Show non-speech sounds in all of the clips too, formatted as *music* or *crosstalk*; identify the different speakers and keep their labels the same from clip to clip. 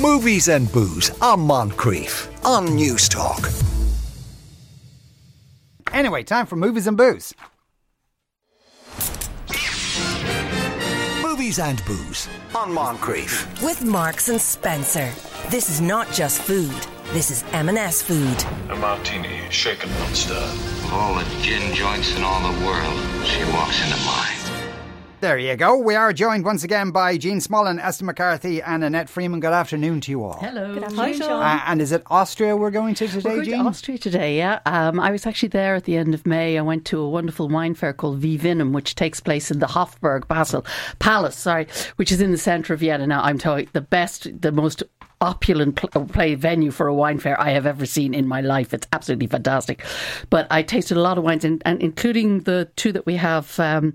Speaker 1: Movies and Booze on Moncrieff on Newstalk.
Speaker 2: Anyway, time for movies and booze.
Speaker 1: Movies and Booze on Moncrieff.
Speaker 3: With Marks and Spencer. This is not just food. This is M&S food.
Speaker 4: A martini, shaken, not stirred.
Speaker 5: Of all the gin joints in all the world, she walks into mine.
Speaker 2: There you go. We are joined once again by Jean Smullen, Esther McCarthy, and Annette Freeman. Good afternoon to you all.
Speaker 6: Hello.
Speaker 7: Hi, Sean.
Speaker 2: Uh, and is it Austria we're going to today,
Speaker 6: We're going
Speaker 2: Jean?
Speaker 6: to Austria today, yeah. Um, I was actually there at the end of May. I went to a wonderful wine fair called VieVinum, which takes place in the Hofburg Basel Palace, sorry, which is in the centre of Vienna. Now, I'm telling you, the best, the most opulent pl- play venue for a wine fair I have ever seen in my life. It's absolutely fantastic. But I tasted a lot of wines, and, and including the two that we have um,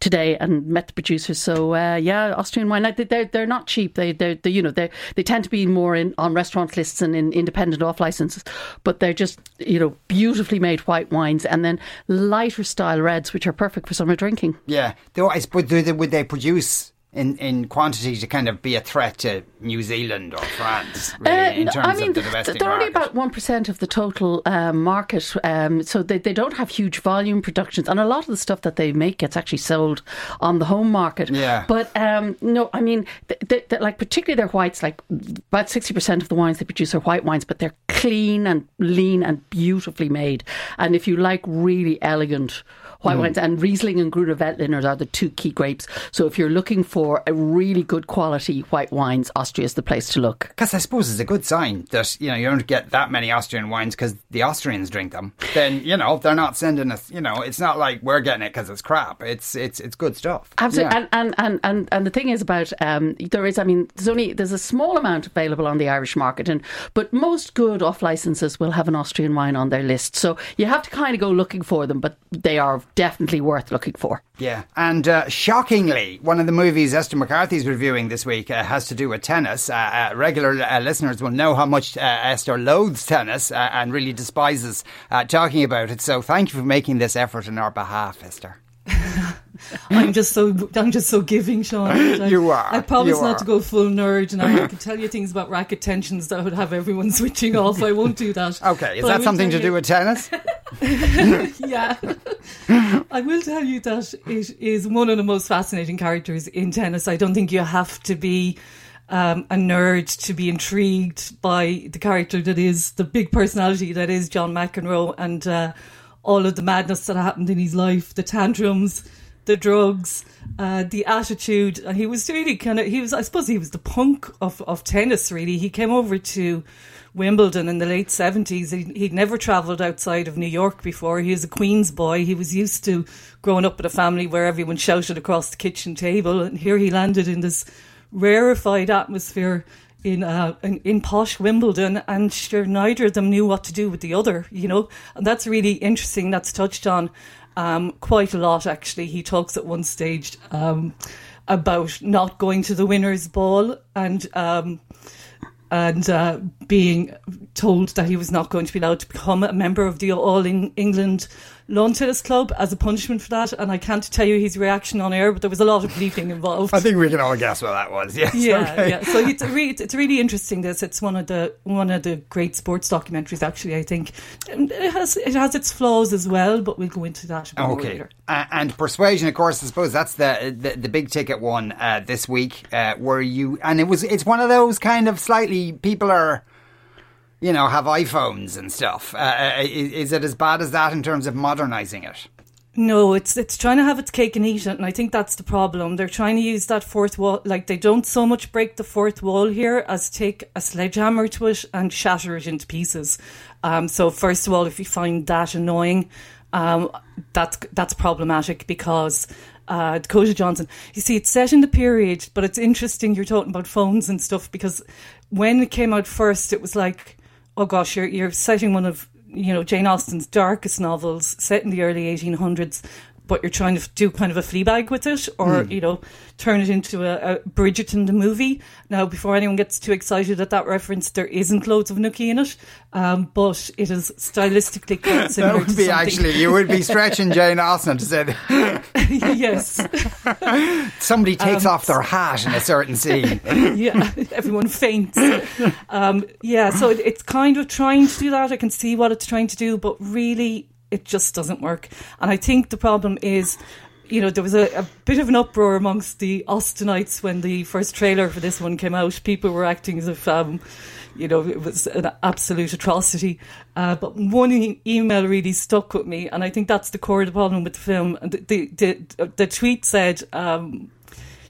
Speaker 6: today, and met the producers. So uh, yeah, Austrian wine. They're they're not cheap. They they they you know they they tend to be more in on restaurant lists and in independent off licenses, but they're just you know beautifully made white wines, and then lighter style reds, which are perfect for summer drinking.
Speaker 2: Yeah. Though I suppose do they, would they produce in, in quantity to kind of be a threat to New Zealand or France really,
Speaker 6: Uh,
Speaker 2: in terms
Speaker 6: I mean,
Speaker 2: of the domestic
Speaker 6: they're only
Speaker 2: market?
Speaker 6: about one percent of the total um, market, um, so they, they don't have huge volume productions, and a lot of the stuff that they make gets actually sold on the home market.
Speaker 2: Yeah.
Speaker 6: but um, no, I mean, th th th- like particularly their whites, like about sixty percent of the wines they produce are white wines, but they're clean and lean and beautifully made. And if you like really elegant white wines, and Riesling and Gruner Veltliner are the two key grapes. So if you're looking for a really good quality white wines, Austria is the place to look.
Speaker 2: Because I suppose it's a good sign that you know you don't get that many Austrian wines because the Austrians drink them. Then you know they're not sending us. You know, it's not like we're getting it because it's crap. It's it's it's good stuff.
Speaker 6: Absolutely,
Speaker 2: Yeah.
Speaker 6: and, and, and, and and the thing is about um, there is, I mean, there's only there's a small amount available on the Irish market, and but most good off licenses will have an Austrian wine on their list, so you have to kind of go looking for them, but they are definitely worth looking for.
Speaker 2: Yeah, and uh, shockingly, one of the movies Esther McCarthy's reviewing this week uh, has to do with tennis. Uh, uh, regular uh, listeners will know how much uh, Esther loathes tennis uh, and really despises uh, talking about it. So, thank you for making this effort on our behalf, Esther. *laughs*
Speaker 7: I'm just so I'm just so giving, Sean. *laughs* I,
Speaker 2: You are,
Speaker 7: I promise not to go full nerd, and I *laughs* can tell you things about racket tensions that would have everyone switching off. I won't do that.
Speaker 2: Okay, is
Speaker 7: But
Speaker 2: that something to
Speaker 7: tell
Speaker 2: do with tennis? *laughs*
Speaker 7: yeah. I will tell you that it is one of the most fascinating characters in tennis. I don't think you have to be um, a nerd to be intrigued by the character that is the big personality that is John McEnroe and uh, all of the madness that happened in his life, the tantrums, the drugs, uh, the attitude. And he was really kind of, he was, I suppose he was the punk of, of tennis, really. He came over to Wimbledon in the late 70s. He, he'd never travelled outside of New York before. He was a Queen's boy. He was used to growing up in a family where everyone shouted across the kitchen table. And here he landed in this rarefied atmosphere in, uh, in, in posh Wimbledon. And sure, neither of them knew what to do with the other, you know. And that's really interesting. That's touched on um, quite a lot, actually. He talks at one stage um, about not going to the winner's ball and. Um, and uh, being told that he was not going to be allowed to become a member of the All in England Lawn Tennis Club as a punishment for that. And I can't tell you his reaction on air, but there was a lot of bleeping involved.
Speaker 2: I think we can all guess what that was. Yes.
Speaker 7: yeah,
Speaker 2: okay.
Speaker 7: yeah. So it's a re- it's really interesting. This it's one of the one of the great sports documentaries. Actually, I think And it has it has its flaws as well, but we'll go into that a bit more
Speaker 2: Okay,
Speaker 7: later.
Speaker 2: uh, and persuasion, of course. I suppose that's the the, the big ticket one uh, this week. Uh, where you and it was it's one of those kind of slightly people are, you know, have iPhones and stuff. Uh, uh, is, it as bad as that in terms of modernizing it?
Speaker 7: No, it's it's trying to have its cake and eat it, and I think that's the problem. They're trying to use that fourth wall, like they don't so much break the fourth wall here as take a sledgehammer to it and shatter it into pieces. Um, so first of all, if you find that annoying, um, that's that's problematic because. Uh, Dakota Johnson. You see, it's set in the period, but it's interesting you're talking about phones and stuff because when it came out first, it was like, oh gosh, you're you're citing one of you know Jane Austen's darkest novels set in the early 1800s. But you're trying to do kind of a Fleabag with it, or
Speaker 2: Hmm.
Speaker 7: you know, turn it into a, a Bridgerton the movie. Now, before anyone gets too excited at that reference, there isn't loads of Nookie in it, um, but it is stylistically quite *laughs* similar.
Speaker 2: That would
Speaker 7: to
Speaker 2: be
Speaker 7: something-
Speaker 2: actually, you would be stretching Jane Austen to say that *laughs*
Speaker 7: yes, *laughs*
Speaker 2: somebody takes
Speaker 7: Um,
Speaker 2: off their hat in a certain scene.
Speaker 7: yeah, everyone faints. Um, yeah, so it, it's kind of trying to do that. I can see what it's trying to do, but really, it just doesn't work. And I think the problem is. You know, there was a, a bit of an uproar amongst the Austenites when the first trailer for this one came out. People were acting as if, um, you know, it was an absolute atrocity. Uh, but one email really stuck with me, and I think that's the core of the problem with the film. The, the, the, the tweet said, um,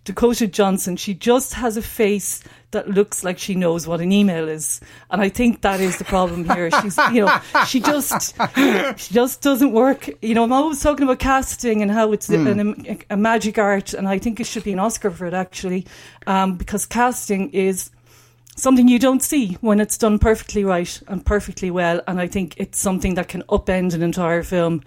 Speaker 7: Dakota Johnson, she just has a face that looks like she knows what an email is. And I think that is the problem here. She's, you know, she just, she just doesn't work. You know, I'm always talking about casting and how it's an, a, a magic art. And I think it should be an Oscar for it actually. Um, because casting is, something you don't see when it's done perfectly right and perfectly well. And I think it's something that can upend an entire film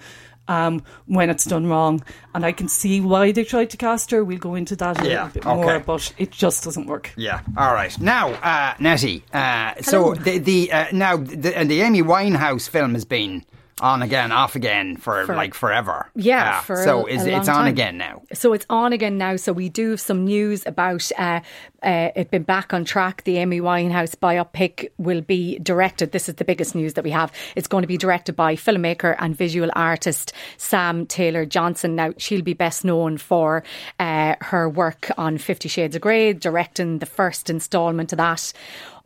Speaker 7: um, when it's done wrong. And I can see why they tried to cast her. We'll go into that a
Speaker 2: Yeah,
Speaker 7: little bit
Speaker 2: okay.
Speaker 7: more, but it just doesn't work.
Speaker 2: Yeah. All right. Now, uh, Nettie. Uh, so the the uh, now the, and the Amy Winehouse film has been on again, off again for,
Speaker 8: For-
Speaker 2: like forever.
Speaker 8: Yeah, for
Speaker 2: so
Speaker 8: a-
Speaker 2: is
Speaker 8: a
Speaker 2: it's on
Speaker 8: time.
Speaker 2: again now.
Speaker 8: So it's on again now. So we do have some news about uh, uh, it been back on track. The Amy Winehouse biopic will be directed. This is the biggest news that we have. It's going to be directed by filmmaker and visual artist Sam Taylor Johnson. Now she'll be best known for uh, her work on Fifty Shades of Grey, directing the first instalment of that.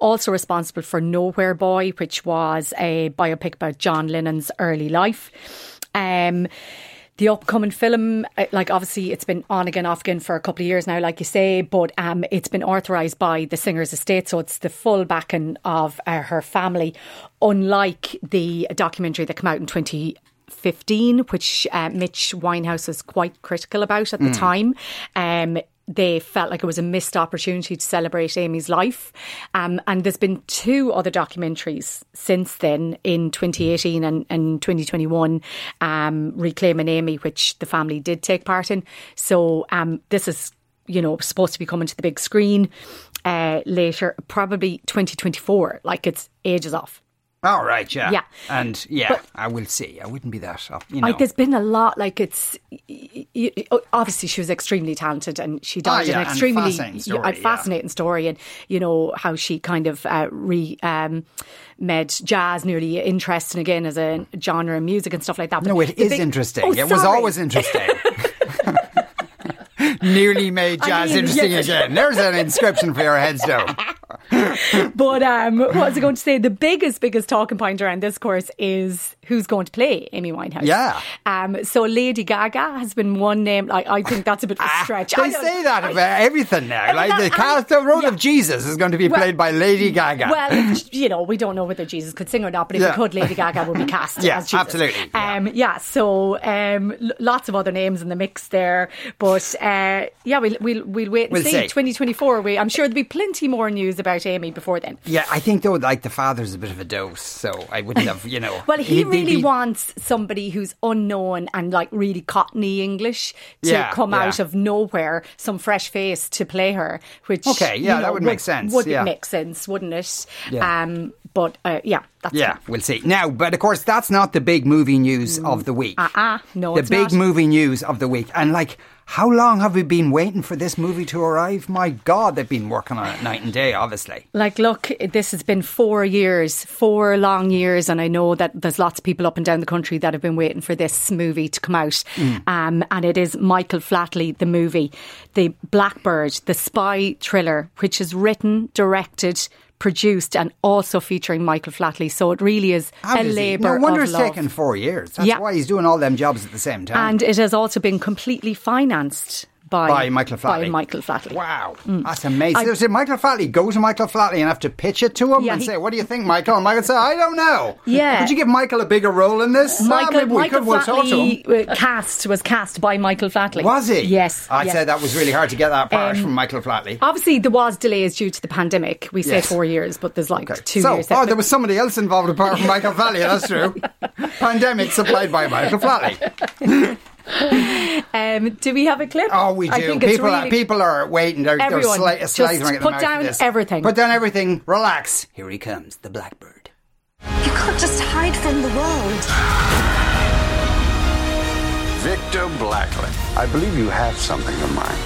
Speaker 8: Also responsible for Nowhere Boy, which was a biopic about John Lennon's early life. Um, the upcoming film, uh, like obviously it's been on again, off again for a couple of years now, like you say, but um, it's been authorised by the singer's estate, so it's the full backing of uh, her family, unlike the documentary that came out in 2015, which uh, Mitch Winehouse was quite critical about at the time. Um, they felt like it was a missed opportunity to celebrate Amy's life. Um, and there's been two other documentaries since then in 2018 and, and 2021, um, Reclaiming Amy, which the family did take part in. So um, this is, you know, supposed to be coming to the big screen uh, later, probably 2024. Like it's ages off.
Speaker 2: All right. Yeah.
Speaker 8: Yeah.
Speaker 2: And yeah,
Speaker 8: But-
Speaker 2: I will see. I wouldn't be that. You know.
Speaker 8: Like there's been a lot. Like it's y- obviously she was extremely talented and she died
Speaker 2: Ah, yeah,
Speaker 8: an extremely
Speaker 2: fascinating story,
Speaker 8: a
Speaker 2: yeah.
Speaker 8: story. And you know how she kind of uh, re um, made jazz nearly interesting again as a genre of music and stuff like that. But
Speaker 2: no, it is
Speaker 8: big-
Speaker 2: interesting.
Speaker 8: Oh,
Speaker 2: it was always interesting. *laughs* *laughs* Nearly made
Speaker 8: I
Speaker 2: jazz
Speaker 8: mean,
Speaker 2: interesting
Speaker 8: yes.
Speaker 2: again. There's an inscription for your headstone. *laughs*
Speaker 8: But um, what was I going to say? The biggest, biggest talking point around this course is who's going to play Amy Winehouse.
Speaker 2: Yeah.
Speaker 8: Um. So Lady Gaga has been one name. Like I think that's a bit of a stretch. I
Speaker 2: Ah, They
Speaker 8: don't-
Speaker 2: say that about everything now. Like
Speaker 8: that-
Speaker 2: the cast, the role
Speaker 8: yeah.
Speaker 2: of Jesus is going to be
Speaker 8: Well-
Speaker 2: played by Lady Gaga.
Speaker 8: Well, *laughs* you know, we don't know whether Jesus could sing or not, but if
Speaker 2: Yeah.
Speaker 8: he could, Lady Gaga would be cast. *laughs*
Speaker 2: Yeah,
Speaker 8: as Jesus.
Speaker 2: absolutely, yeah.
Speaker 8: Um, yeah. So um, lots of other names in the mix there, but uh, yeah, we'll we'll we'll wait and
Speaker 2: We'll
Speaker 8: see.
Speaker 2: see.
Speaker 8: 2024. We, I'm sure there'll be plenty more news about Amy before then.
Speaker 2: yeah, I think though, like the father's a bit of a dose, so I wouldn't have, you know.
Speaker 8: Well, he really
Speaker 2: be-
Speaker 8: wants somebody who's unknown and like really cottony English to
Speaker 2: Yeah,
Speaker 8: come
Speaker 2: yeah.
Speaker 8: out of nowhere, some fresh face to play her. Which
Speaker 2: Okay, yeah,
Speaker 8: you
Speaker 2: that
Speaker 8: know,
Speaker 2: would make sense,
Speaker 8: Would
Speaker 2: yeah.
Speaker 8: make sense, wouldn't it?
Speaker 2: Yeah.
Speaker 8: Um, but uh, yeah, that's
Speaker 2: Yeah, we'll see. Now, but of course, that's not the big movie news of the week.
Speaker 8: Uh-uh, no,
Speaker 2: the big
Speaker 8: not.
Speaker 2: movie news of the week. And like, how long have we been waiting for this movie to arrive? My God, they've been working on it night and day, obviously.
Speaker 8: Like, look, this has been four years, four long years, and I know that there's lots of people up and down the country that have been waiting for this movie to come out.
Speaker 2: Mm.
Speaker 8: Um, and it is Michael Flatley, the movie, the Blackbird, the spy thriller, which is written, directed, produced, and also featuring Michael Flatley. So it really is
Speaker 2: How
Speaker 8: a labour
Speaker 2: No wonder it's taken four years. That's
Speaker 8: Yeah.
Speaker 2: why he's doing all them jobs at the same time.
Speaker 8: and it has also been completely financed by,
Speaker 2: by Michael Flatley.
Speaker 8: By Michael Flatley.
Speaker 2: Wow, that's amazing.
Speaker 8: I-
Speaker 2: so, Michael Flatley, go to Michael Flatley and have to pitch it to him
Speaker 8: Yeah,
Speaker 2: and
Speaker 8: he-
Speaker 2: say, "What do you think, Michael?" And Michael say, "I don't know."
Speaker 8: Yeah.
Speaker 2: Could you give Michael a bigger role in this?
Speaker 8: Michael,
Speaker 2: maybe we
Speaker 8: Michael
Speaker 2: could. We'll.
Speaker 8: Flatley uh, cast was cast by Michael Flatley.
Speaker 2: Was he?
Speaker 8: Yes.
Speaker 2: I'd
Speaker 8: yeah.
Speaker 2: say that was really hard to get that part
Speaker 8: Um,
Speaker 2: from Michael Flatley.
Speaker 8: Obviously, there was delays due to the pandemic. We say
Speaker 2: Yes.
Speaker 8: four years, but there's like
Speaker 2: Okay.
Speaker 8: two
Speaker 2: so,
Speaker 8: years.
Speaker 2: oh, there was somebody else involved apart from Michael Flatley. That's true. *laughs* Pandemic supplied by Michael Flatley. *laughs*
Speaker 8: Um, do we have a clip?
Speaker 2: Oh, we do.
Speaker 8: I think
Speaker 2: people, are,
Speaker 8: really-
Speaker 2: people are waiting. They're, they're
Speaker 8: Everyone,
Speaker 2: sli-
Speaker 8: just
Speaker 2: slicing at the
Speaker 8: put down everything.
Speaker 2: Put down everything. Relax. Here he comes, the blackbird.
Speaker 9: You can't just hide from the world.
Speaker 10: Victor Blackley. I believe you have something in mind.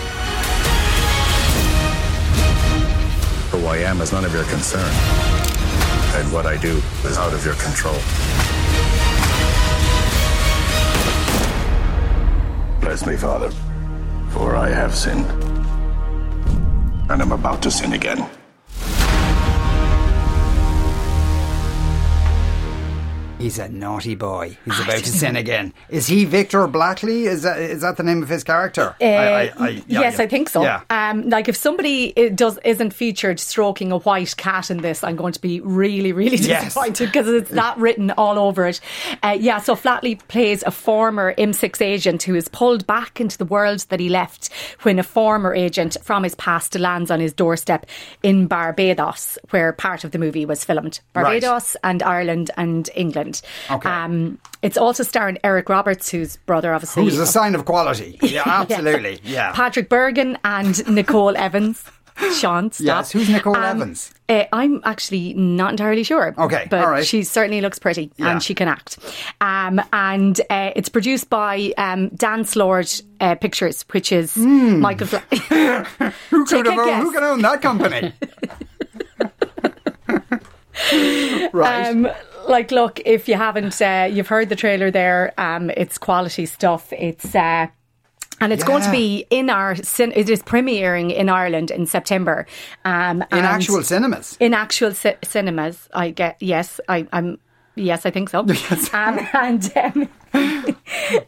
Speaker 11: Who I am is none of your concern. And what I do is out of your control. Bless me, Father, for I have sinned. And I'm about to sin again.
Speaker 2: He's a naughty boy. He's about to sin again. Is he Victor Blackley? Is that is that the name of his character?
Speaker 8: Uh,
Speaker 2: yeah,
Speaker 8: yes,
Speaker 2: yeah.
Speaker 8: I think so.
Speaker 2: Yeah.
Speaker 8: Um, like if somebody does isn't featured stroking a white cat in this, I'm going to be really, really disappointed because it's that written all over it. Uh, yeah, so Flatley plays a former M6 agent who is pulled back into the world that he left when a former agent from his past lands on his doorstep in Barbados, where part of the movie was filmed.
Speaker 2: Right.
Speaker 8: Barbados and Ireland and England.
Speaker 2: Okay.
Speaker 8: Um, it's also starring Eric Roberts, whose brother obviously
Speaker 2: Who's a sign of quality? *laughs* Yeah, absolutely. Yeah.
Speaker 8: Patrick Bergin and Nicole Evans. Sean, stop.
Speaker 2: Yes, who's Nicole
Speaker 8: Um,
Speaker 2: Evans?
Speaker 8: Uh, I'm actually not entirely sure.
Speaker 2: Okay,
Speaker 8: but
Speaker 2: all right.
Speaker 8: she certainly looks pretty
Speaker 2: Yeah.
Speaker 8: and she can act. Um, and uh, it's produced by um, Dance Lord uh, Pictures, which is Michael. Fla-. *laughs* *laughs*
Speaker 2: Who could
Speaker 8: a
Speaker 2: have owned, who could own that company? right.
Speaker 8: Like, look, if you haven't, uh, you've heard the trailer there. Um, it's quality stuff. It's. Uh, and it's going to be in our cin- it is premiering in Ireland in September. Um,
Speaker 2: in actual cinemas.
Speaker 8: in actual ci- cinemas. I get yes, I, I'm yes, I think so. *laughs* Um, and um, *laughs*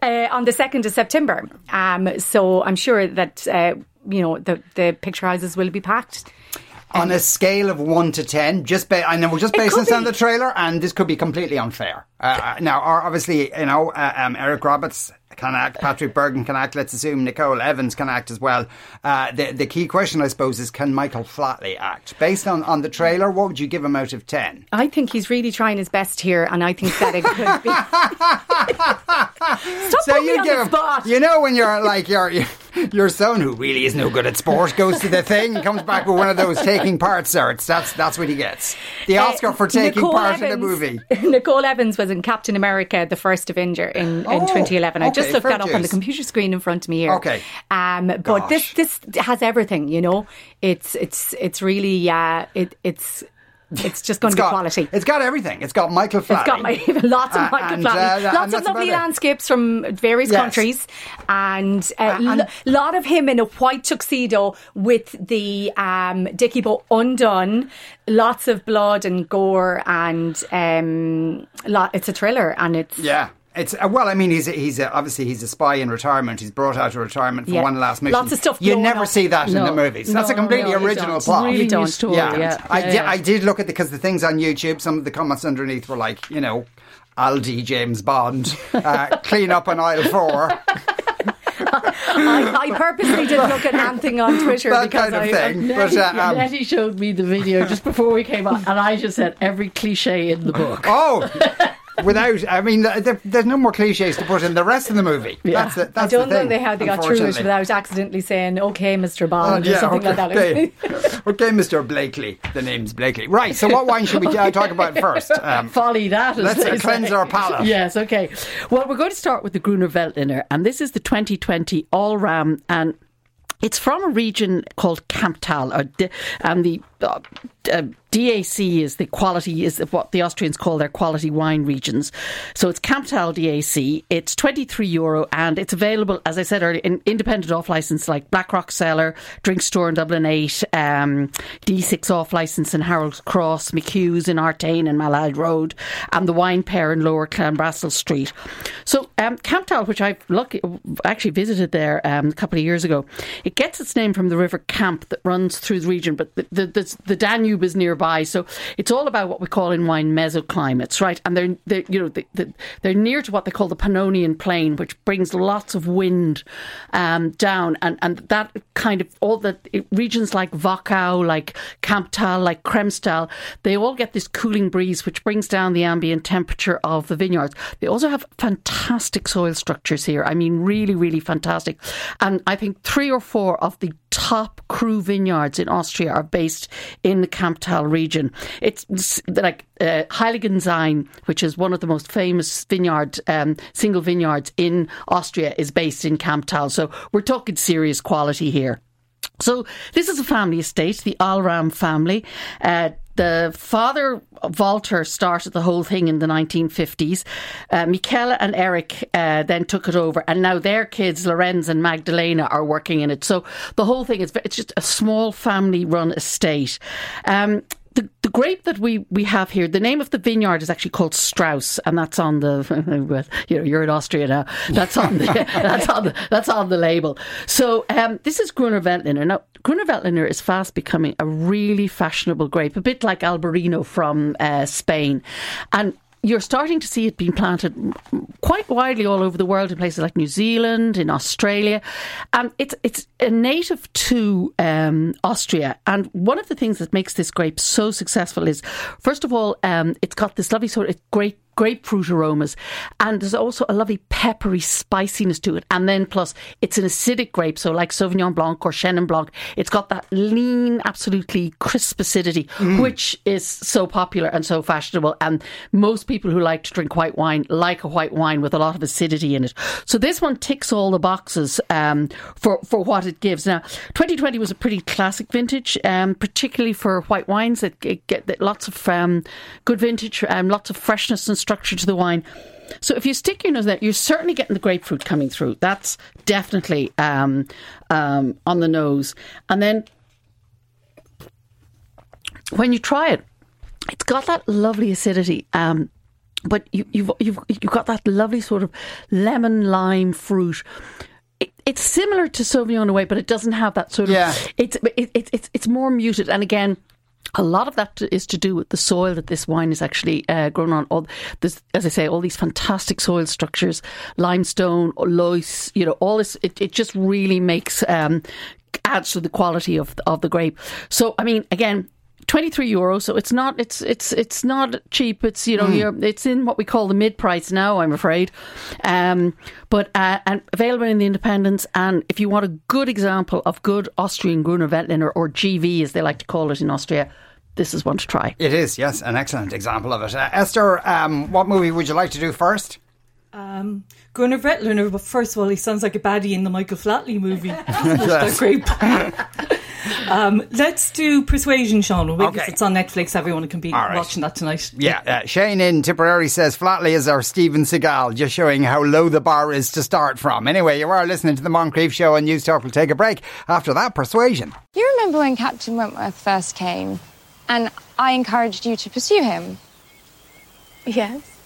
Speaker 8: uh, on the second of September, um, so I'm sure that uh, you know the the picture houses will be packed.
Speaker 2: On a scale of one to ten, just ba- I know we're just based this on the trailer, and this could be completely unfair. Uh, uh, now, or obviously, you know, uh, um, Eric Roberts can act, Patrick Bergin can act. Let's assume Nicole Evans can act as well. Uh, the the key question, I suppose, is can Michael Flatley act? Based on on the trailer, what would you give him out of ten?
Speaker 8: I think he's really trying his best here, and I think that it could be. *laughs* Stop me on the
Speaker 2: him, you know, when you're like your *laughs* your son who really is no good at sport goes to the thing, comes back with one of those taking part certs. That's that's what he gets. The Oscar for taking
Speaker 8: Uh, Nicole
Speaker 2: part in
Speaker 8: Evans-
Speaker 2: the movie. *laughs*
Speaker 8: Nicole Evans was in Captain America: The First Avenger in, in
Speaker 2: Oh,
Speaker 8: 2011. I just looked that up on the computer screen in front of me here.
Speaker 2: Okay.
Speaker 8: um, but
Speaker 2: Gosh.
Speaker 8: this this has everything. You know, it's it's it's really uh, it it's it's just going
Speaker 2: It's
Speaker 8: to be
Speaker 2: got,
Speaker 8: quality.
Speaker 2: It's got everything. It's got Michael Flatley.
Speaker 8: It's got my, *laughs* lots of
Speaker 2: Uh,
Speaker 8: Michael
Speaker 2: and,
Speaker 8: Flatley,
Speaker 2: uh,
Speaker 8: lots of lovely landscapes from various
Speaker 2: Yes.
Speaker 8: countries, and a
Speaker 2: Uh, and-
Speaker 8: lot of him in a white tuxedo with the um, Dickie bow undone. Lots of blood and gore, and um, lot, it's a thriller, and it's
Speaker 2: Yeah. It's uh, well. I mean, he's he's a, obviously he's a spy in retirement. He's brought out of retirement for
Speaker 8: Yeah.
Speaker 2: one last mission.
Speaker 8: Lots of stuff
Speaker 2: You never
Speaker 8: up.
Speaker 2: see that in the movies. That's a completely
Speaker 6: no, you
Speaker 2: original
Speaker 6: don't.
Speaker 2: plot.
Speaker 6: Really
Speaker 8: don't.
Speaker 6: new story,
Speaker 2: yeah,
Speaker 6: yeah.
Speaker 2: I
Speaker 6: Yeah,
Speaker 2: did. I did look at the because the things on YouTube. Some of the comments underneath were like, you know, Aldi James Bond, *laughs* uh, clean up on aisle four,
Speaker 8: I, I purposely didn't look at anything on Twitter
Speaker 2: that
Speaker 8: because
Speaker 2: kind of
Speaker 8: I,
Speaker 2: thing. But uh, um,
Speaker 6: Letty showed me the video just before we came on, and I just said every cliche in the book.
Speaker 2: oh. Without, I mean, there, there's no more cliches to put in the rest of the movie. That's the, that's
Speaker 8: I don't
Speaker 2: the
Speaker 8: know they how they got through it without accidentally saying "Okay, Mr. Bond" or
Speaker 2: yeah,
Speaker 8: something
Speaker 2: okay,
Speaker 8: like that.
Speaker 2: okay. *laughs* okay, Mr. Blakely. The name's Blakely. Right, so what wine should we uh, talk about first? Um,
Speaker 6: Folly that. as
Speaker 2: Let's, uh, cleanse
Speaker 6: say.
Speaker 2: our palate.
Speaker 6: Yes, okay. Well, we're going to start with the Gruner Veltliner, and this is the 2020 Alram, and it's from a region called Kamptal, or and the uh, uh, DAC is the quality is what the Austrians call their quality wine regions. So it's Kamptal DAC. It's 23 euro, and it's available, as I said earlier, in independent off license like Blackrock Cellar, Drink Store in Dublin 8, um, D6 off license in Harold's Cross, McHugh's in Artane and Malahide Road, and the Wine Pair in Lower Clanbrassil Street. So um, Kamptal, which lucky, actually visited there um, a couple of years ago, it gets its name from the River Kamp that runs through the region, but the, the, the the Danube is nearby, so it's all about what we call in wine mesoclimates, right? And they're, they're you know, they, they're near to what they call the Pannonian Plain, which brings lots of wind um, down, and, and that kind of all the regions like Wachau, like Kamptal, like Kremstal, they all get this cooling breeze, which brings down the ambient temperature of the vineyards. They also have fantastic soil structures here. I mean, really, really fantastic. And I think three or four of the top cru vineyards in Austria are based in the Kamptal region. It's like uh, which is one of the most famous vineyard, um, single vineyards in Austria, is based in Kamptal. So we're talking serious quality here. So this is a family estate, the Alram family. Uh, the father, Walter, started the whole thing in the 1950s. Uh, and Eric uh, then took it over, and now their kids, Lorenz and Magdalena, are working in it. So the whole thing is it's just a small family run estate. Um, the, the grape that we, we have here, the name of the vineyard is actually called Strauss, and that's on the. *laughs* You know, you're in Austria now. That's on the *laughs* that's on the that's on the label. So um, this is Gruner Veltliner. Now Gruner Veltliner is fast becoming a really fashionable grape, a bit like Albarino from uh, Spain, and you're starting to see it being planted quite widely all over the world in places like New Zealand, in Australia. And it's it's a native to um, Austria. And one of the things that makes this grape so successful is, first of all, um, it's got this lovely sort of great grapefruit aromas, and there's also a lovely peppery spiciness to it. And then plus, it's an acidic grape, so like Sauvignon Blanc or Chenin Blanc, it's got that lean, absolutely crisp acidity, mm. which is so popular and so fashionable. And most people who like to drink white wine like a white wine with a lot of acidity in it. So this one ticks all the boxes um, for for what it gives. Now, 2020 was a pretty classic vintage, um, particularly for white wines. It, it get lots of um, good vintage, um, lots of freshness and structure to the wine. So if you stick your nose there, you're certainly getting the grapefruit coming through. That's definitely um, um, on the nose. And then when you try it, it's got that lovely acidity. Um, but you, you've you've you've got that lovely sort of lemon lime fruit. It, it's similar to Sauvignon away, but it doesn't have that sort of.
Speaker 2: Yeah.
Speaker 6: It's it, it, it's it's more muted, and again, a lot of that is to do with the soil that this wine is actually uh, grown on. All this, as I say, all these fantastic soil structures, limestone, loess, you know, all this. It, it just really makes um, adds to the quality of of the grape. So, I mean, again, 23 euros so it's not it's it's it's not cheap. It's you know mm. it's in what we call the mid price now i'm afraid. Um, but uh, and available in the independents and if you want a good example of good austrian gruner veltliner or gv as they like to call it in austria this is one to try.
Speaker 2: It is yes an excellent example of it. Uh, esther um, what movie would you like to do first
Speaker 7: um, Gunnar Veltliner, but first of all, he sounds like a baddie in the Michael Flatley movie. *laughs* That's great. *laughs* Um, let's do Persuasion, Sean. Because okay. it's on Netflix. Everyone can be right. watching that tonight.
Speaker 2: Yeah. Uh, Shane in Tipperary says Flatley is our Steven Seagal, just showing how low the bar is to start from. Anyway, you are listening to the Moncrieff Show and Newstalk will take a break. After that, Persuasion.
Speaker 12: You remember when Captain Wentworth first came and I encouraged you to pursue him?
Speaker 13: Yes.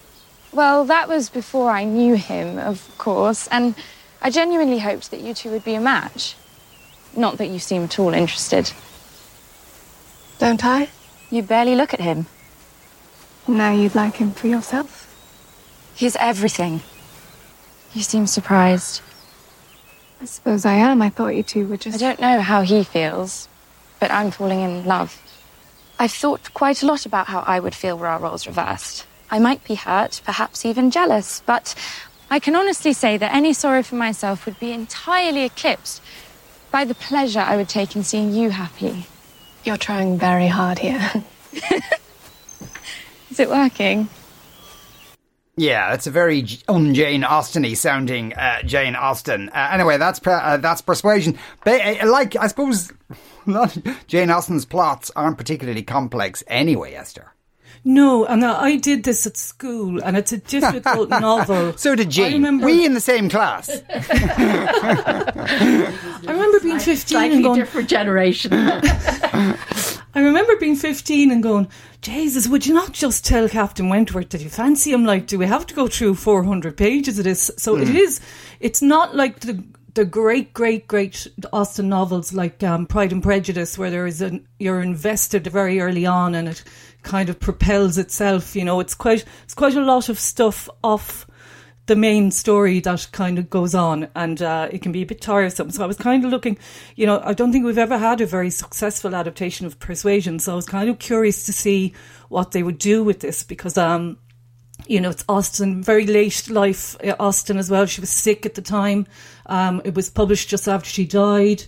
Speaker 12: Well, that was before I knew him, of course, and I genuinely hoped that you two would be a match. Not that you seem at all interested.
Speaker 13: Don't I?
Speaker 12: You barely look at him.
Speaker 13: Now you'd like him for yourself?
Speaker 12: He's everything. You seem surprised.
Speaker 13: I suppose I am. I thought you two were just.
Speaker 12: I don't know how he feels, but I'm falling in love. I've thought quite a lot about how I would feel were our roles reversed. I might be hurt, perhaps even jealous, but I can honestly say that any sorrow for myself would be entirely eclipsed by the pleasure I would take in seeing you happy.
Speaker 13: You're trying very hard here. *laughs*
Speaker 12: Is it working?
Speaker 2: Yeah, it's a very un Jane Austeny sounding uh, Jane Austen. Uh, anyway, that's uh, that's persuasion. Ba- uh, like I suppose, *laughs* Jane Austen's plots aren't particularly complex anyway, Esther.
Speaker 7: No, and I did this at school, and it's a difficult *laughs* novel.
Speaker 2: So did Jane. Remember, we in the same class. *laughs*
Speaker 7: I remember being fifteen Slightly and going
Speaker 6: different generation. *laughs* I
Speaker 7: remember being fifteen and going, Jesus, would you not just tell Captain Wentworth that you fancy him? Like, do we have to go through four hundred pages of this? So mm. it hmm. It's not like the the great, great, great Austen novels like um, Pride and Prejudice, where there is an you're invested very early on, and it kind of propels itself. You know, it's quite it's quite a lot of stuff off the main story that kind of goes on, and uh, it can be a bit tiresome. So I was kind of looking, you know, I don't think we've ever had a very successful adaptation of Persuasion, so I was kind of curious to see what they would do with this because. Um, you know, it's Austen, very late life, uh, Austen as well. She was sick at the time. Um, it was published just after she died.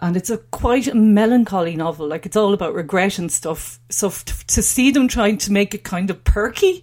Speaker 7: And it's a quite a melancholy novel. Like it's all about regret and stuff. So f- to see them trying to make it kind of perky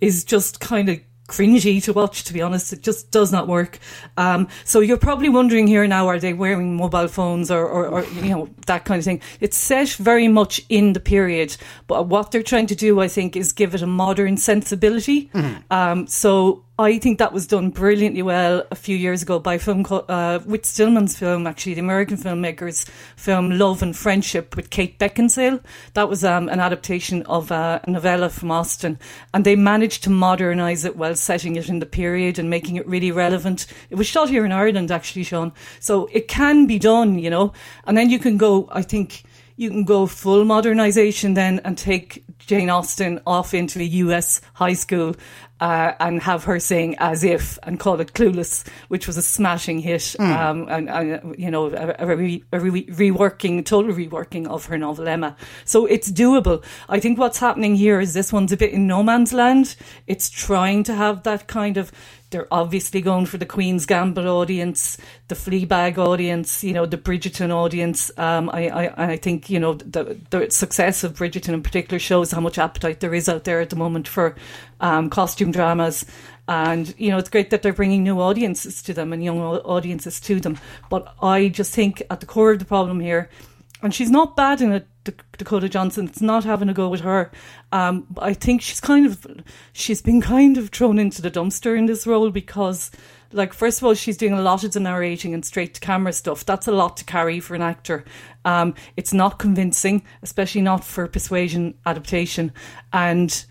Speaker 7: is just kind of cringy to watch, to be honest. It just does not work. Um, so you're probably wondering here now, are they wearing mobile phones or, or, or, you know, that kind of thing? It's set very much in the period, but what they're trying to do, I think, is give it a modern sensibility.
Speaker 2: Mm-hmm.
Speaker 7: Um, so I think that was done brilliantly well a few years ago by a film called, uh, Whit Stillman's film, actually, the American filmmaker's film Love and Friendship with Kate Beckinsale. That was um, an adaptation of uh, a novella from Austen, and they managed to modernise it while setting it in the period and making it really relevant. It was shot here in Ireland, actually, Sean. So it can be done, you know, and then you can go, I think, you can go full modernisation then and take Jane Austen off into a US high school uh, and have her sing as if and call it Clueless, which was a smashing hit.
Speaker 2: Mm.
Speaker 7: Um, and, and, you know, a, a, re, a re, reworking, total reworking of her novel Emma. So it's doable. I think what's happening here is this one's a bit in no man's land. It's trying to have that kind of they're obviously going for the Queen's Gambit audience, the Fleabag audience, you know, the Bridgerton audience. Um, I, I, I think, you know, the, the success of Bridgerton in particular shows how much appetite there is out there at the moment for um, costume dramas. And, you know, it's great that they're bringing new audiences to them and young audiences to them. But I just think at the core of the problem here, and she's not bad in it, Dakota Johnson. It's not having a go with her. Um, I think she's kind of she's been kind of thrown into the dumpster in this role because, like, first of all, she's doing a lot of the narrating and straight to camera stuff. That's a lot to carry for an actor. Um, it's not convincing, especially not for persuasion adaptation, and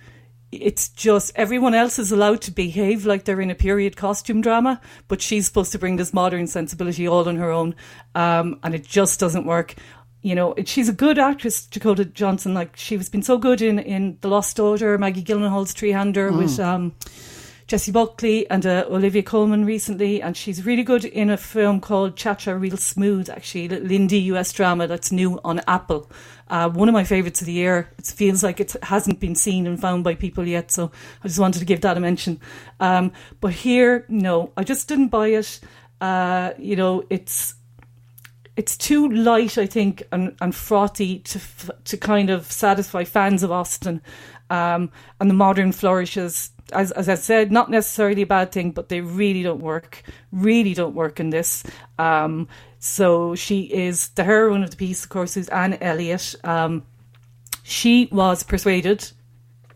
Speaker 7: it's just everyone else is allowed to behave like they're in a period costume drama, but she's supposed to bring this modern sensibility all on her own, um, and it just doesn't work you know, she's a good actress, Dakota Johnson. Like she's been so good in in The Lost Daughter, Maggie Gyllenhaal's Tree Hander mm. with um, Jessie Buckley and uh, Olivia Colman recently, and she's really good in a film called Cha Cha Real Smooth, actually, Lindy US drama that's new on Apple. Uh, one of my favourites of the year. It feels like it hasn't been seen and found by people yet, so I just wanted to give that a mention. Um, but here, no, I just didn't buy it. Uh, you know, it's it's too light, I think, and, and frothy to to kind of satisfy fans of Austen. Um, and the modern flourishes, as as I said, not necessarily a bad thing, but they really don't work. Really don't work in this. Um, so she is the heroine of the piece, of course, who's Anne Elliot. Um, she was persuaded.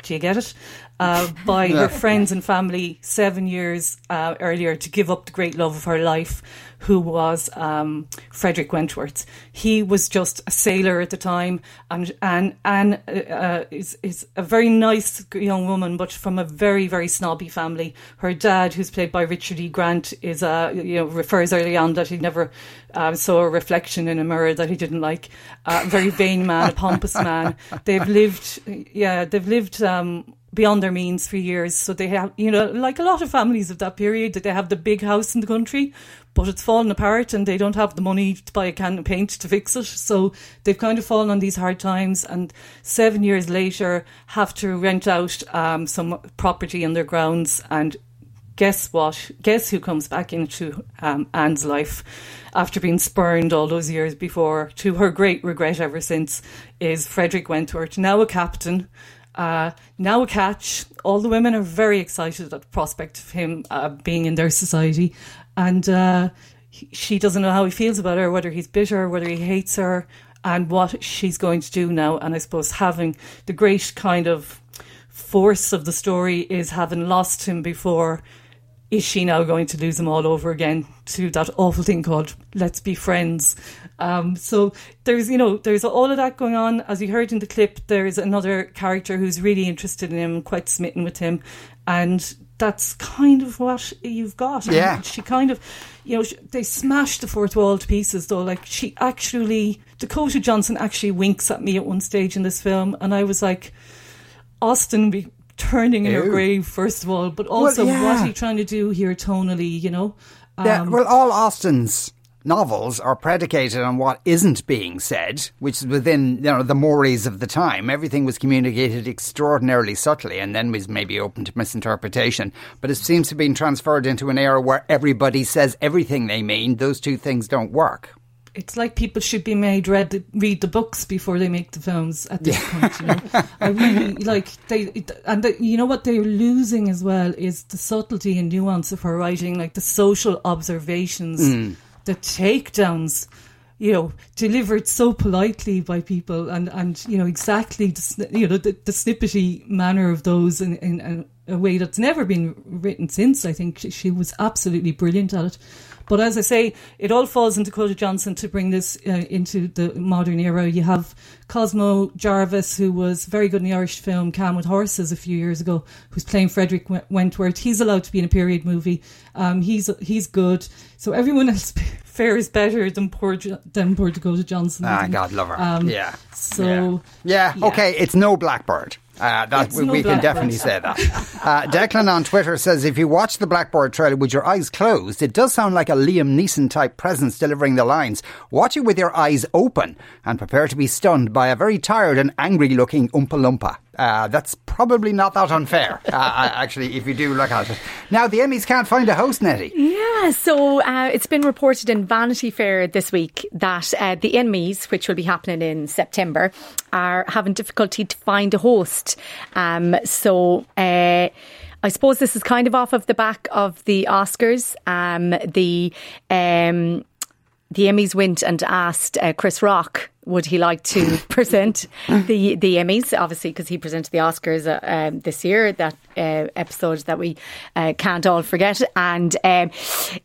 Speaker 7: Do you get it? Uh, *laughs* by her friends and family seven years uh, earlier to give up the great love of her life who was um, Frederick Wentworth. He was just a sailor at the time, and and Anne uh, is is a very nice young woman, but from a very very snobby family. Her dad, who's played by Richard E. Grant, is uh, you know refers early on that he never uh, saw a reflection in a mirror that he didn't like. A very vain man, a pompous man. They've lived, yeah, they've lived. Um, beyond their means for years. So they have, you know, like a lot of families of that period, that they have the big house in the country, but it's fallen apart and they don't have the money to buy a can of paint to fix it. So they've kind of fallen on these hard times and seven years later have to rent out um, some property on their grounds and guess what? Guess who comes back into um, Anne's life after being spurned all those years before, to her great regret ever since, is Frederick Wentworth, now a captain, uh, now a catch. All the women are very excited at the prospect of him uh, being in their society and uh, she doesn't know how he feels about her, whether he's bitter, whether he hates her, and what she's going to do now. And I suppose having the great kind of force of the story is having lost him before. Is she now going to lose him all over again to that awful thing called "Let's be friends"? Um, so there's, you know, there's all of that going on. As you heard in the clip, there's another character who's really interested in him, quite smitten with him, and that's kind of what you've got. And
Speaker 2: Yeah.
Speaker 7: she kind of, you know, they smashed the fourth wall to pieces. Though, like she actually, Dakota Johnson actually winks at me at one stage in this film, and I was like, Austen be turning in her grave first of all, but also
Speaker 2: yeah.
Speaker 7: what are you trying to do here tonally? You know.
Speaker 2: Yeah,
Speaker 7: Um,
Speaker 2: well, all Austen's novels are predicated on what isn't being said, which is within you know the mores of the time. Everything was communicated extraordinarily subtly, and then was maybe open to misinterpretation. But it seems to have been transferred into an era where everybody says everything they mean. Those two things don't work.
Speaker 7: It's like people should be made read the, read the books before they make the films at this point. You know, *laughs* I really like they and the, you know what they're losing as well is the subtlety and nuance of her writing, like the social observations,
Speaker 2: Mm.
Speaker 7: the takedowns. You know, delivered so politely by people, and and you know exactly the you know the, the snippety manner of those in, in, in a way that's never been written since. I think she, she was absolutely brilliant at it. But as I say, it all falls into Dakota Johnson to bring this uh, into the modern era. You have Cosmo Jarvis, who was very good in the Irish film Calm with Horses a few years ago, who's playing Frederick Wentworth. He's allowed to be in a period movie. Um, he's he's good. So everyone else *laughs* fares better than poor than poor Dakota Johnson.
Speaker 2: Ah. God love her.
Speaker 7: Um,
Speaker 2: yeah.
Speaker 7: So
Speaker 2: Yeah, okay, it's no Blackbird. Uh, that, we,
Speaker 7: no
Speaker 2: we can definitely say that. Uh, Declan on Twitter says if you watch the Blackbird trailer with your eyes closed, it does sound like a Liam Neeson type presence delivering the lines. Watch it with your eyes open and prepare to be stunned by a very tired and angry looking Oompa Loompa. Uh, that's probably not that unfair, uh, actually, if you do look at it. Now, the Emmys can't find a host, Nettie.
Speaker 8: Yeah, so uh, it's been reported in Vanity Fair this week that uh, the Emmys, which will be happening in September, are having difficulty to find a host. Um, so. Uh, I suppose this is kind of off of the back of the Oscars. Um, the um, the Emmys went and asked uh, Chris Rock would he like to *laughs* present the the Emmys, obviously because he presented the Oscars uh, um, this year. That uh, episode that we uh, can't all forget, and um,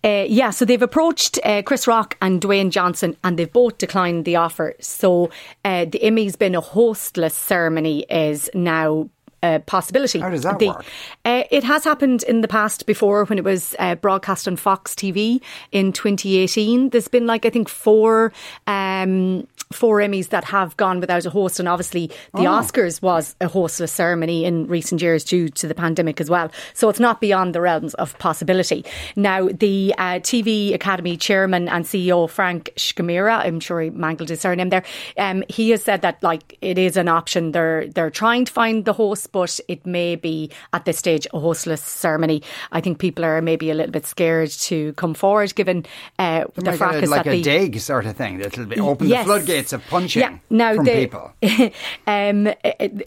Speaker 8: uh, yeah, so they've approached uh, Chris Rock and Dwayne Johnson, and they've both declined the offer. So uh, the Emmys being a hostless ceremony is now. A possibility.
Speaker 2: How does that
Speaker 8: The-
Speaker 2: work?
Speaker 8: uh, it has happened in the past before when it was uh, broadcast on Fox TV in 2018. There's been like I think four um, four Emmys that have gone without a host, and obviously the
Speaker 2: Oh.
Speaker 8: Oscars was a hostless ceremony in recent years due to the pandemic as well. So it's not beyond the realms of possibility. Now the uh, TV Academy chairman and CEO Frank Shkamira, I'm sure he mangled his surname there. Um, he has said that like it is an option. They're they're trying to find the host, but it may be at this stage a hostless ceremony. I think people are maybe a little bit scared to come forward, given uh, the fracas
Speaker 2: like
Speaker 8: that
Speaker 2: a
Speaker 8: the
Speaker 2: dig sort of thing that'll be open
Speaker 8: Yes.
Speaker 2: the floodgates of punching
Speaker 8: yeah. Now
Speaker 2: from
Speaker 8: the,
Speaker 2: people. *laughs*
Speaker 8: um,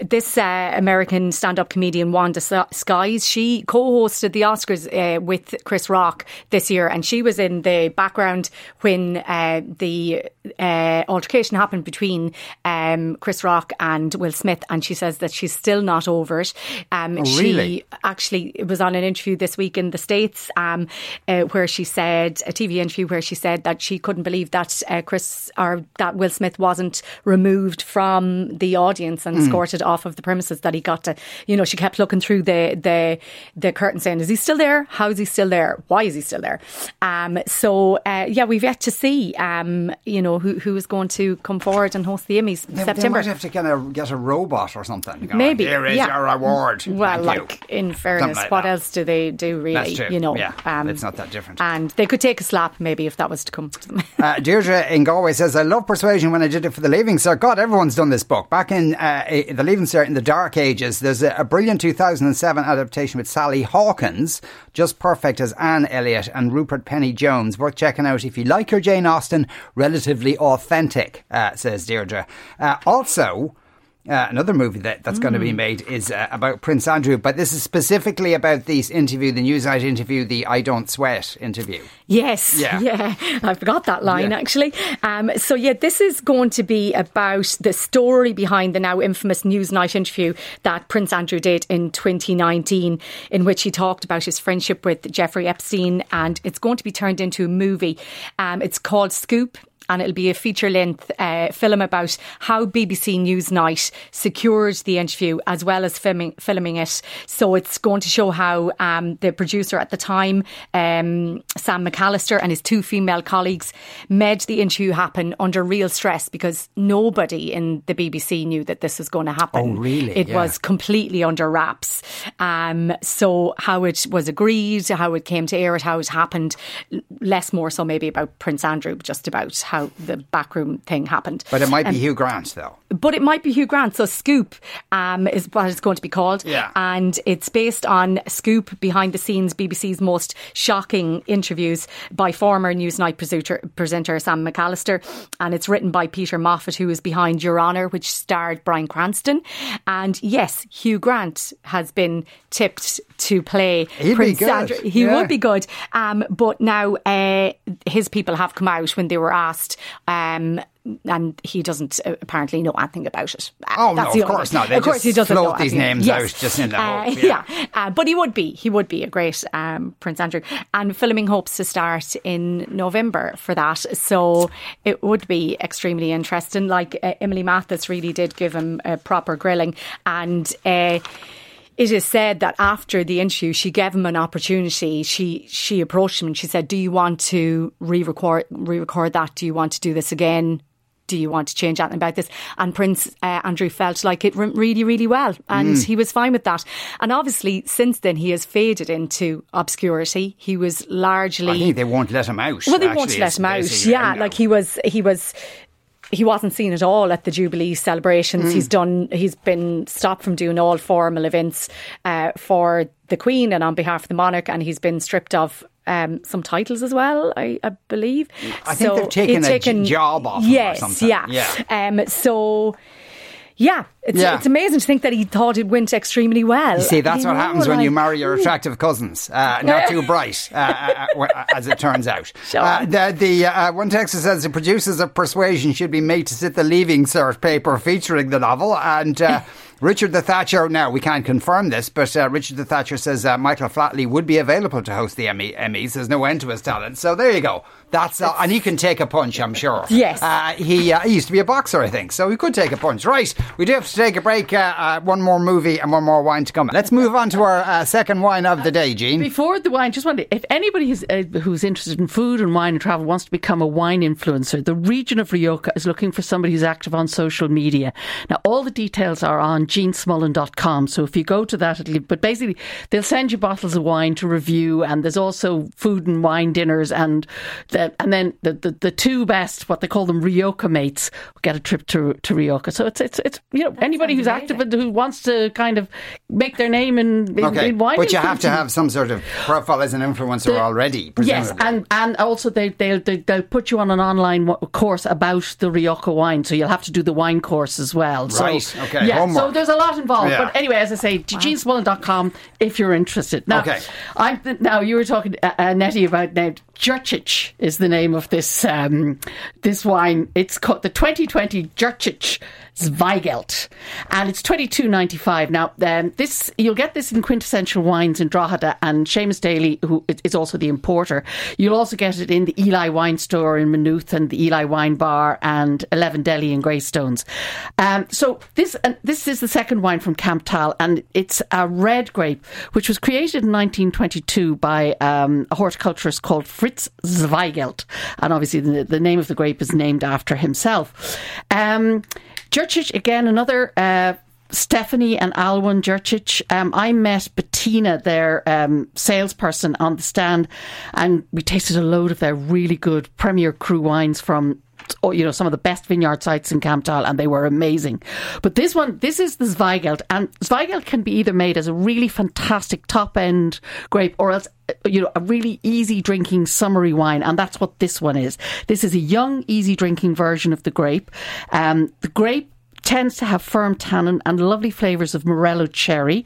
Speaker 8: this uh, American stand-up comedian Wanda Sykes, she co-hosted the Oscars uh, with Chris Rock this year, and she was in the background when uh, the uh, altercation happened between um, Chris Rock and Will Smith, and she says that she's still not over it. Um,
Speaker 2: Oh,
Speaker 8: she actually was on an interview this week in the states um, uh, where she said a TV interview where she said that she couldn't believe that uh, Chris or that Will Smith wasn't removed from the audience and.
Speaker 14: Mm.
Speaker 8: escorted off of the premises. That he got to, you know, she kept looking through the the the curtain saying, "Is he still there? How is he still there? Why is he still there?" Um, so uh, yeah, we've yet to see, um, you know, who who is going to come forward and host the Emmys in
Speaker 2: They, they
Speaker 8: September.
Speaker 2: might have to kind of get a robot or something.
Speaker 8: Maybe
Speaker 2: Here is
Speaker 8: yeah.
Speaker 2: your reward.
Speaker 8: Well,
Speaker 2: Thank you."
Speaker 8: like in fairness,
Speaker 2: like
Speaker 8: what
Speaker 2: that.
Speaker 8: else do they do really? You know,
Speaker 2: Yeah,
Speaker 8: um,
Speaker 2: it's not that different.
Speaker 8: And they could take a slap maybe if that was to come to *laughs* them.
Speaker 2: Uh, Deirdre in Galway says, I love persuasion when I did it for the Leaving Cert. God, everyone's done this book. Back in uh, eh, the Leaving Cert in the dark ages, there's a, a brilliant 2007 adaptation with Sally Hawkins, just perfect as Anne Elliot and Rupert Penry Jones. Worth checking out if you like your Jane Austen, relatively authentic, uh, says Deirdre. Uh, also, uh, another movie that, that's going to be
Speaker 8: Mm.
Speaker 2: made is uh, about Prince Andrew, but this is specifically about this interview, the Newsnight interview, the I Don't Sweat interview.
Speaker 8: Yes,
Speaker 2: Yeah.
Speaker 8: yeah, I forgot that line
Speaker 2: Yeah.
Speaker 8: actually. Um, so yeah, this is going to be about the story behind the now infamous Newsnight interview that Prince Andrew did in 2019, in which he talked about his friendship with Jeffrey Epstein, and it's going to be turned into a movie. Um, it's called Scoop. And it'll be a feature length uh, film about how BBC Newsnight secured the interview as well as filming, filming it. So it's going to show how um, the producer at the time, um, Sam McAlister, and his two female colleagues made the interview happen under real stress because nobody in the BBC knew that this was going to happen.
Speaker 2: Oh, really?
Speaker 8: It
Speaker 2: Yeah.
Speaker 8: was completely under wraps. Um, so how it was agreed, how it came to air, how it happened, less more so maybe about Prince Andrew, but just about how the backroom thing happened.
Speaker 2: But it might be
Speaker 8: Um,
Speaker 2: Hugh Grant, though.
Speaker 8: but it might be Hugh Grant. So Scoop um, is what it's going to be called.
Speaker 2: Yeah.
Speaker 8: And it's based on Scoop behind the scenes BBC's most shocking interviews by former Newsnight presenter, presenter Sam McAlister. And it's written by Peter Moffat, who is behind Your Honour, which starred Bryan Cranston. And yes, Hugh Grant has been tipped to play
Speaker 2: He'd
Speaker 8: Prince. Andrew. He
Speaker 2: Yeah.
Speaker 8: would be good. Um, but now uh, his people have come out when they were asked. Um, and he doesn't uh, apparently know anything about it. Uh,
Speaker 2: Oh, no,
Speaker 8: That's
Speaker 2: of course
Speaker 8: thing.
Speaker 2: not. They
Speaker 8: of course,
Speaker 2: just
Speaker 8: he doesn't
Speaker 2: float
Speaker 8: know
Speaker 2: these
Speaker 8: anything.
Speaker 2: names
Speaker 8: Yes.
Speaker 2: out just in the
Speaker 8: Uh,
Speaker 2: hope, yeah.
Speaker 8: yeah, Uh, but he would be. He would be a great um, Prince Andrew. And filming hopes to start in November for that. So it would be extremely interesting. Like uh, Emily Maitlis really did give him a proper grilling, and. It is said that after the interview, she gave him an opportunity. She she approached him and she said, "Do you want to re-record re-record that? Do you want to do this again? Do you want to change anything about this?" And Prince uh, Andrew felt like it went really, really well, and
Speaker 2: Mm.
Speaker 8: he was fine with that. And obviously, since then, he has faded into obscurity. He was largely
Speaker 2: I think they won't let him out.
Speaker 8: well, they
Speaker 2: actually,
Speaker 8: won't let him out. Yeah, like he was, he was. He wasn't seen at all at the Jubilee celebrations.
Speaker 2: Mm.
Speaker 8: He's done. He's been stopped from doing all formal events uh, for the Queen and on behalf of the monarch, and he's been stripped of um, some titles as well. I, I believe.
Speaker 2: I think they've taken a job off
Speaker 8: Yes, yeah,
Speaker 2: Yeah.
Speaker 8: Um, so. Yeah, it's,
Speaker 2: Yeah.
Speaker 8: it's amazing to think that he thought it went extremely well.
Speaker 2: You see, that's
Speaker 8: You
Speaker 2: what
Speaker 8: know,
Speaker 2: happens when you marry your attractive cousins. Uh, not too *laughs* bright, uh, uh, uh, as it turns out. Uh, the the uh, one texter says the producers of Persuasion should be made to sit the leaving cert paper featuring the novel. And uh, *laughs* Richard the Thatcher, now we can't confirm this, but uh, Richard the Thatcher says uh, Michael Flatley would be available to host the Emmy, Emmys. There's no end to his talent. So there you go. That's uh, and he can take a punch, I'm sure.
Speaker 8: Yes.
Speaker 2: Uh, he, uh, he used to be a boxer, I think, so he could take a punch. Right, we do have to take a break. Uh, uh, one more movie and one more wine to come. Let's move on to our uh, second wine of the day, Jean.
Speaker 6: Before the wine, just wonder if anybody who's, uh, who's interested in food and wine and travel wants to become a wine influencer, the region of Rioja is looking for somebody who's active on social media. Now, all the details are on jeansmullen.com. So if you go to that, it'll, but basically, they'll send you bottles of wine to review, and there's also food and wine dinners, and the, and then the, the, the two best, what they call them Rioja mates, get a trip to to Rioja. So it's it's it's you know anybody who's active and who wants to kind of make their name in, in,
Speaker 2: Okay,
Speaker 6: in wine.
Speaker 2: but you have to have some sort of profile as an influencer
Speaker 6: The-
Speaker 2: already,
Speaker 6: Yes, and and also they they'll they, they'll put you on an online course about the Rioja wine, so you'll have to do the wine course as well. So,
Speaker 2: Right, okay,
Speaker 6: Yeah, so there's a lot involved.
Speaker 2: Yeah.
Speaker 6: But anyway, as I say, jeansmullen.com if you're interested. Now,
Speaker 2: Okay.
Speaker 6: I'm now you were talking uh, uh, Nettie about now. Jurtschitsch is the name of this um, this wine. It's called the 2020 Jurtschitsch Zweigelt, and it's 22.95. Now, um, this you'll get this in quintessential wines in Drogheda, and Seamus Daly, who is- is also the importer. You'll also get it in the Ely Wine Store in Maynooth and the Ely Wine Bar and Eleven Deli in Greystones. Um, so this uh, this is the second wine from Kamptal, and it's a red grape which was created in 1922 by um, a horticulturist called Fritz Zweigelt, and obviously the, the name of the grape is named after himself. Um, Jurtschitsch, again, another. Uh, Stefanie and Alwin Jurtschitsch. Um, I met Bettina, their um, salesperson, on the stand, and we tasted a load of their really good Premier Cru wines from. Oh, You know some of the best vineyard sites in Kamptal, and they were amazing. But this one, this is the Zweigelt, and Zweigelt can be either made as a really fantastic top end grape, or else uh, you know a really easy drinking summery wine, and that's what this one is. This is a young, easy drinking version of the grape. Um, the grape tends to have firm tannin and lovely flavours of morello cherry.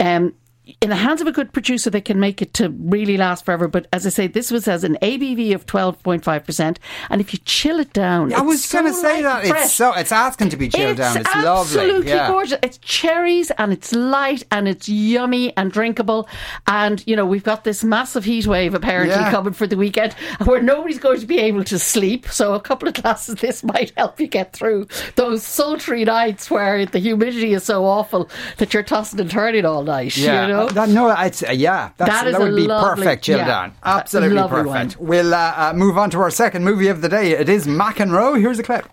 Speaker 6: Um, in the hands of a good producer, they can make it to really last forever. But as I say, this was as an ABV of 12.5%. And if you chill it down,
Speaker 2: I was
Speaker 6: going
Speaker 2: to say that. It's so it's asking to be chilled
Speaker 6: it's
Speaker 2: down. It's
Speaker 6: absolutely
Speaker 2: lovely. Yeah.
Speaker 6: gorgeous. It's cherries and it's light and it's yummy and drinkable. And, you know, we've got this massive heat wave apparently
Speaker 2: Yeah.
Speaker 6: coming for the weekend where nobody's going to be able to sleep. So a couple of glasses of this *laughs* might help you get through those sultry nights where the humidity is so awful that you're tossing and turning all night. *laughs*
Speaker 2: Yeah,
Speaker 6: You know?
Speaker 2: Uh, that, no, it's uh, yeah, that's,
Speaker 6: That is
Speaker 2: that would
Speaker 6: a
Speaker 2: be
Speaker 6: lovely-
Speaker 2: perfect chill
Speaker 6: yeah,
Speaker 2: down. Absolutely
Speaker 6: lovely
Speaker 2: perfect. We'll uh, uh, move on to our second movie of the day. It is McEnroe. Here's a clip.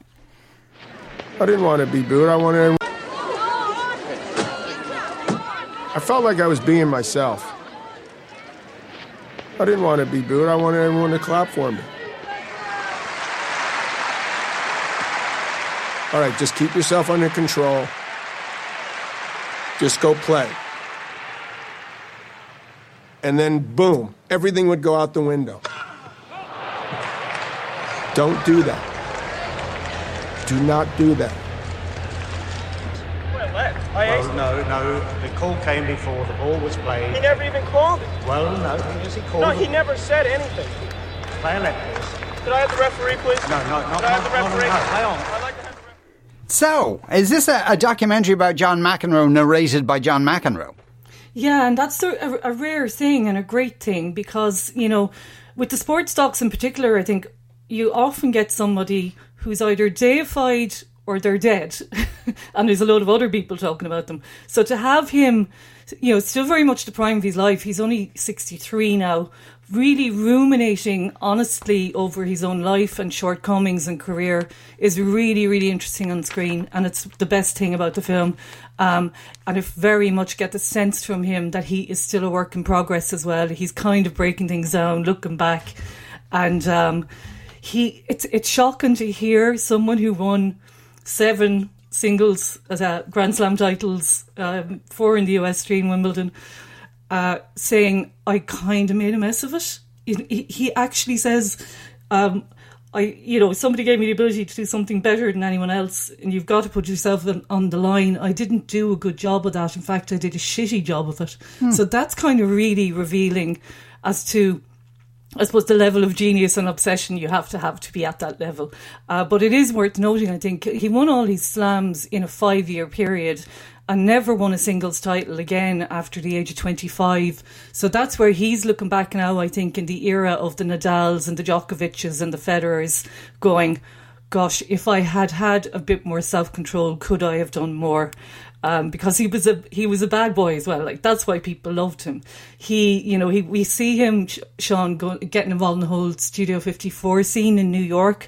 Speaker 14: I didn't want to be booed. I wanted. I felt like I was being myself. I didn't want to be booed. I wanted everyone to clap for me. All right, just keep yourself under control. Just go play. And then, boom, everything would go out the window. Don't do that. Do not do that.
Speaker 15: Well, no, no. The call came before the ball was played.
Speaker 16: He never even called it.
Speaker 15: Well, no. Yes, he called
Speaker 16: No,
Speaker 15: it.
Speaker 16: he never said anything.
Speaker 15: Play a left, please.
Speaker 16: Could I have the referee, please?
Speaker 15: No, no, no,
Speaker 16: Could I have the
Speaker 15: no, no, no,
Speaker 16: referee?
Speaker 15: no, play on.
Speaker 16: I'd like to have
Speaker 2: So, is this a, a documentary about John McEnroe narrated by John McEnroe?
Speaker 7: Yeah, and that's a, a, rare thing and a great thing because, you know, with the sports docs in particular, I think you often get somebody who's either deified or they're dead. *laughs* and there's a load of other people talking about them. So to have him, you know, still very much the prime of his life, he's only 63 now, really ruminating honestly over his own life and shortcomings and career is really, really interesting on screen. And it's the best thing about the film. Um, and I very much get the sense from him that he is still a work in progress as well. He's kind of breaking things down, looking back. And um, he, it's, it's shocking to hear someone who won seven singles as a Grand Slam titles, um, four in the US, three in Wimbledon, uh, saying, I kind of made a mess of it. He, he actually says, um, I, you know, somebody gave me the ability to do something better than anyone else, and you've got to put yourself on, on the line. I didn't do a good job of that. In fact, I did a shitty job of it.
Speaker 17: Hmm.
Speaker 7: So that's kind of really revealing as to I suppose the level of genius and obsession you have to have to be at that level. Uh, but it is worth noting, I think, he won all his slams in a five year period and never won a singles title again after the age of 25. So that's where he's looking back now, I think, in the era of the Nadals and the Djokovic's and the Federers going, gosh, if I had had a bit more self control, could I have done more? Um, because he was a he was a bad boy as well. Like that's why people loved him. He, you know, he we see him, Sean, go, getting involved in the whole Studio Fifty Four scene in New York,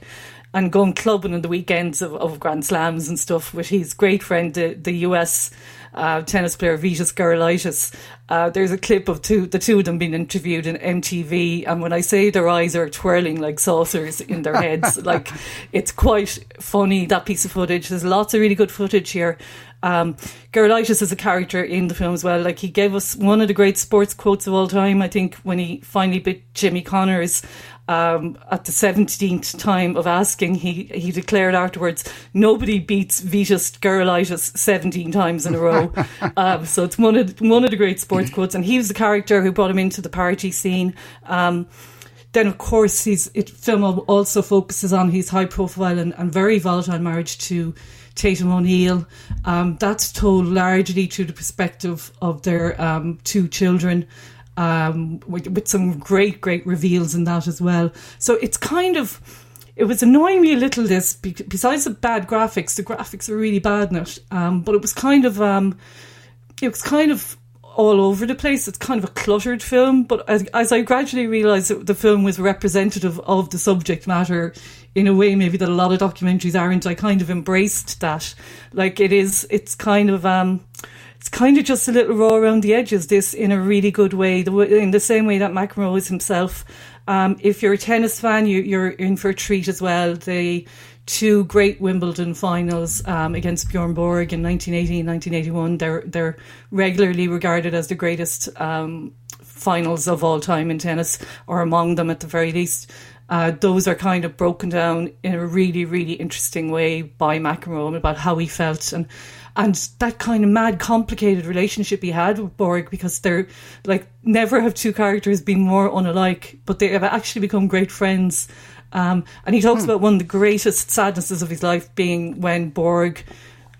Speaker 7: and going clubbing on the weekends of, of Grand Slams and stuff with his great friend, the, the US uh, tennis player Vitas Gerulaitis. Uh, there's a clip of two, the two of them being interviewed in MTV, and when I say their eyes are twirling like saucers in their heads, *laughs* like it's quite funny that piece of footage. There's lots of really good footage here. Um, is a character in the film as well. Like he gave us one of the great sports quotes of all time. I think when he finally bit Jimmy Connors um, at the seventeenth time of asking, he he declared afterwards, "Nobody beats Vitas Gerulaitis seventeen times in a row." *laughs* um, so it's one of one of the great sports quotes, and he was the character who brought him into the party scene. Um, then, of course, his it, film also focuses on his high profile and, and very volatile marriage to Tatum O'Neal. Um, that's told largely through the perspective of their um, two children, um, with, with some great, great reveals in that as well. So it's kind of. It was annoying me a little. This besides the bad graphics, the graphics are really bad in it. Um, but it was kind of, um, it was kind of all over the place. It's kind of a cluttered film, but as, as I gradually realised that the film was representative of the subject matter in a way maybe that a lot of documentaries aren't, I kind of embraced that. Like it is, it's kind of, um, it's kind of just a little raw around the edges, this in a really good way, the, in the same way that McEnroe is himself. Um, if you're a tennis fan, you, you're in for a treat as well. The two great Wimbledon finals um, against Bjorn Borg in 1980 and 1981, they're, they're regularly regarded as the greatest um, finals of all time in tennis, or among them at the very least. Uh, those are kind of broken down in a really, really interesting way by McEnroe about how he felt. And and that kind of mad, complicated relationship he had with Borg because they're like never have two characters been more unalike, but they have actually become great friends. Um, and he talks about one of the greatest sadnesses of his life being when Borg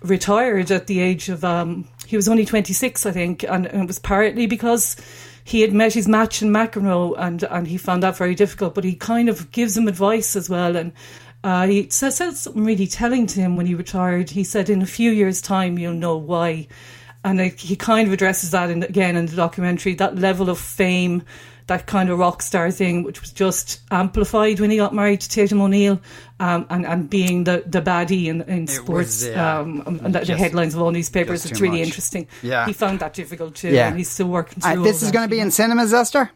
Speaker 7: retired at the age of um, he was only 26 i think and, and, it was partly because he had met his match in mcenroe and, and he found that very difficult but he kind of gives him advice as well and uh, he said, said something really telling to him when he retired he said in a few years time you'll know why and like, he kind of addresses that in, again in the documentary that level of fame that kind of rock star thing, which was just amplified when he got married to Tatum O'Neal, um, and and being the the baddie in, in sports, was, yeah, um, and the, just, the, headlines of all newspapers. It's really much. interesting.
Speaker 2: Yeah,
Speaker 7: he found that difficult too, yeah. and he's still working through.
Speaker 2: Uh, this is going to be in cinemas, Esther.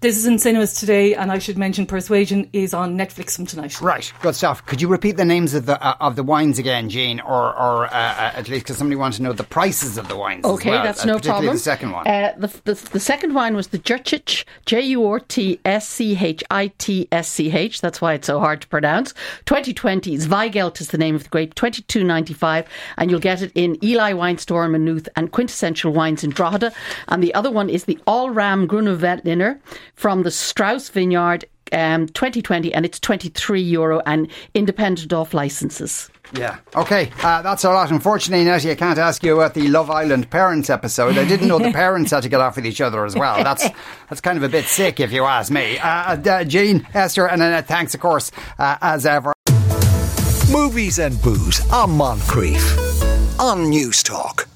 Speaker 7: This is in cinemas today, and I should mention Persuasion is on Netflix from tonight.
Speaker 2: Right, good stuff. Could you repeat the names of the uh, of the wines again, Jean, or or uh, uh at least because somebody wants to know the prices of the wines?
Speaker 6: Okay,
Speaker 2: well,
Speaker 6: that's no problem.
Speaker 2: The second one.
Speaker 6: Uh, the, the, the second wine was the Jurtschitsch, J U R T S C H I T S C H. That's why it's so hard to pronounce. 2020 Zweigelt is the name of the grape. 22.95, and you'll get it in Ely Wine Store in Maynooth and Quintessential Wines in Drogheda. And the other one is the Alram Grüne from the Strauss Vineyard um, 2020 and it's 23 euro and independent off licenses.
Speaker 2: Yeah. Okay. Uh, that's a lot. Unfortunately, Nettie, I can't ask you about the Love Island parents episode. I didn't know the *laughs* parents had to get off with each other as well. That's *laughs* that's kind of a bit sick, if you ask me. Uh, uh, Jean, Esther, and Annette, thanks, of course, uh, as ever.
Speaker 1: Movies and booze on Moncrieff on Newstalk.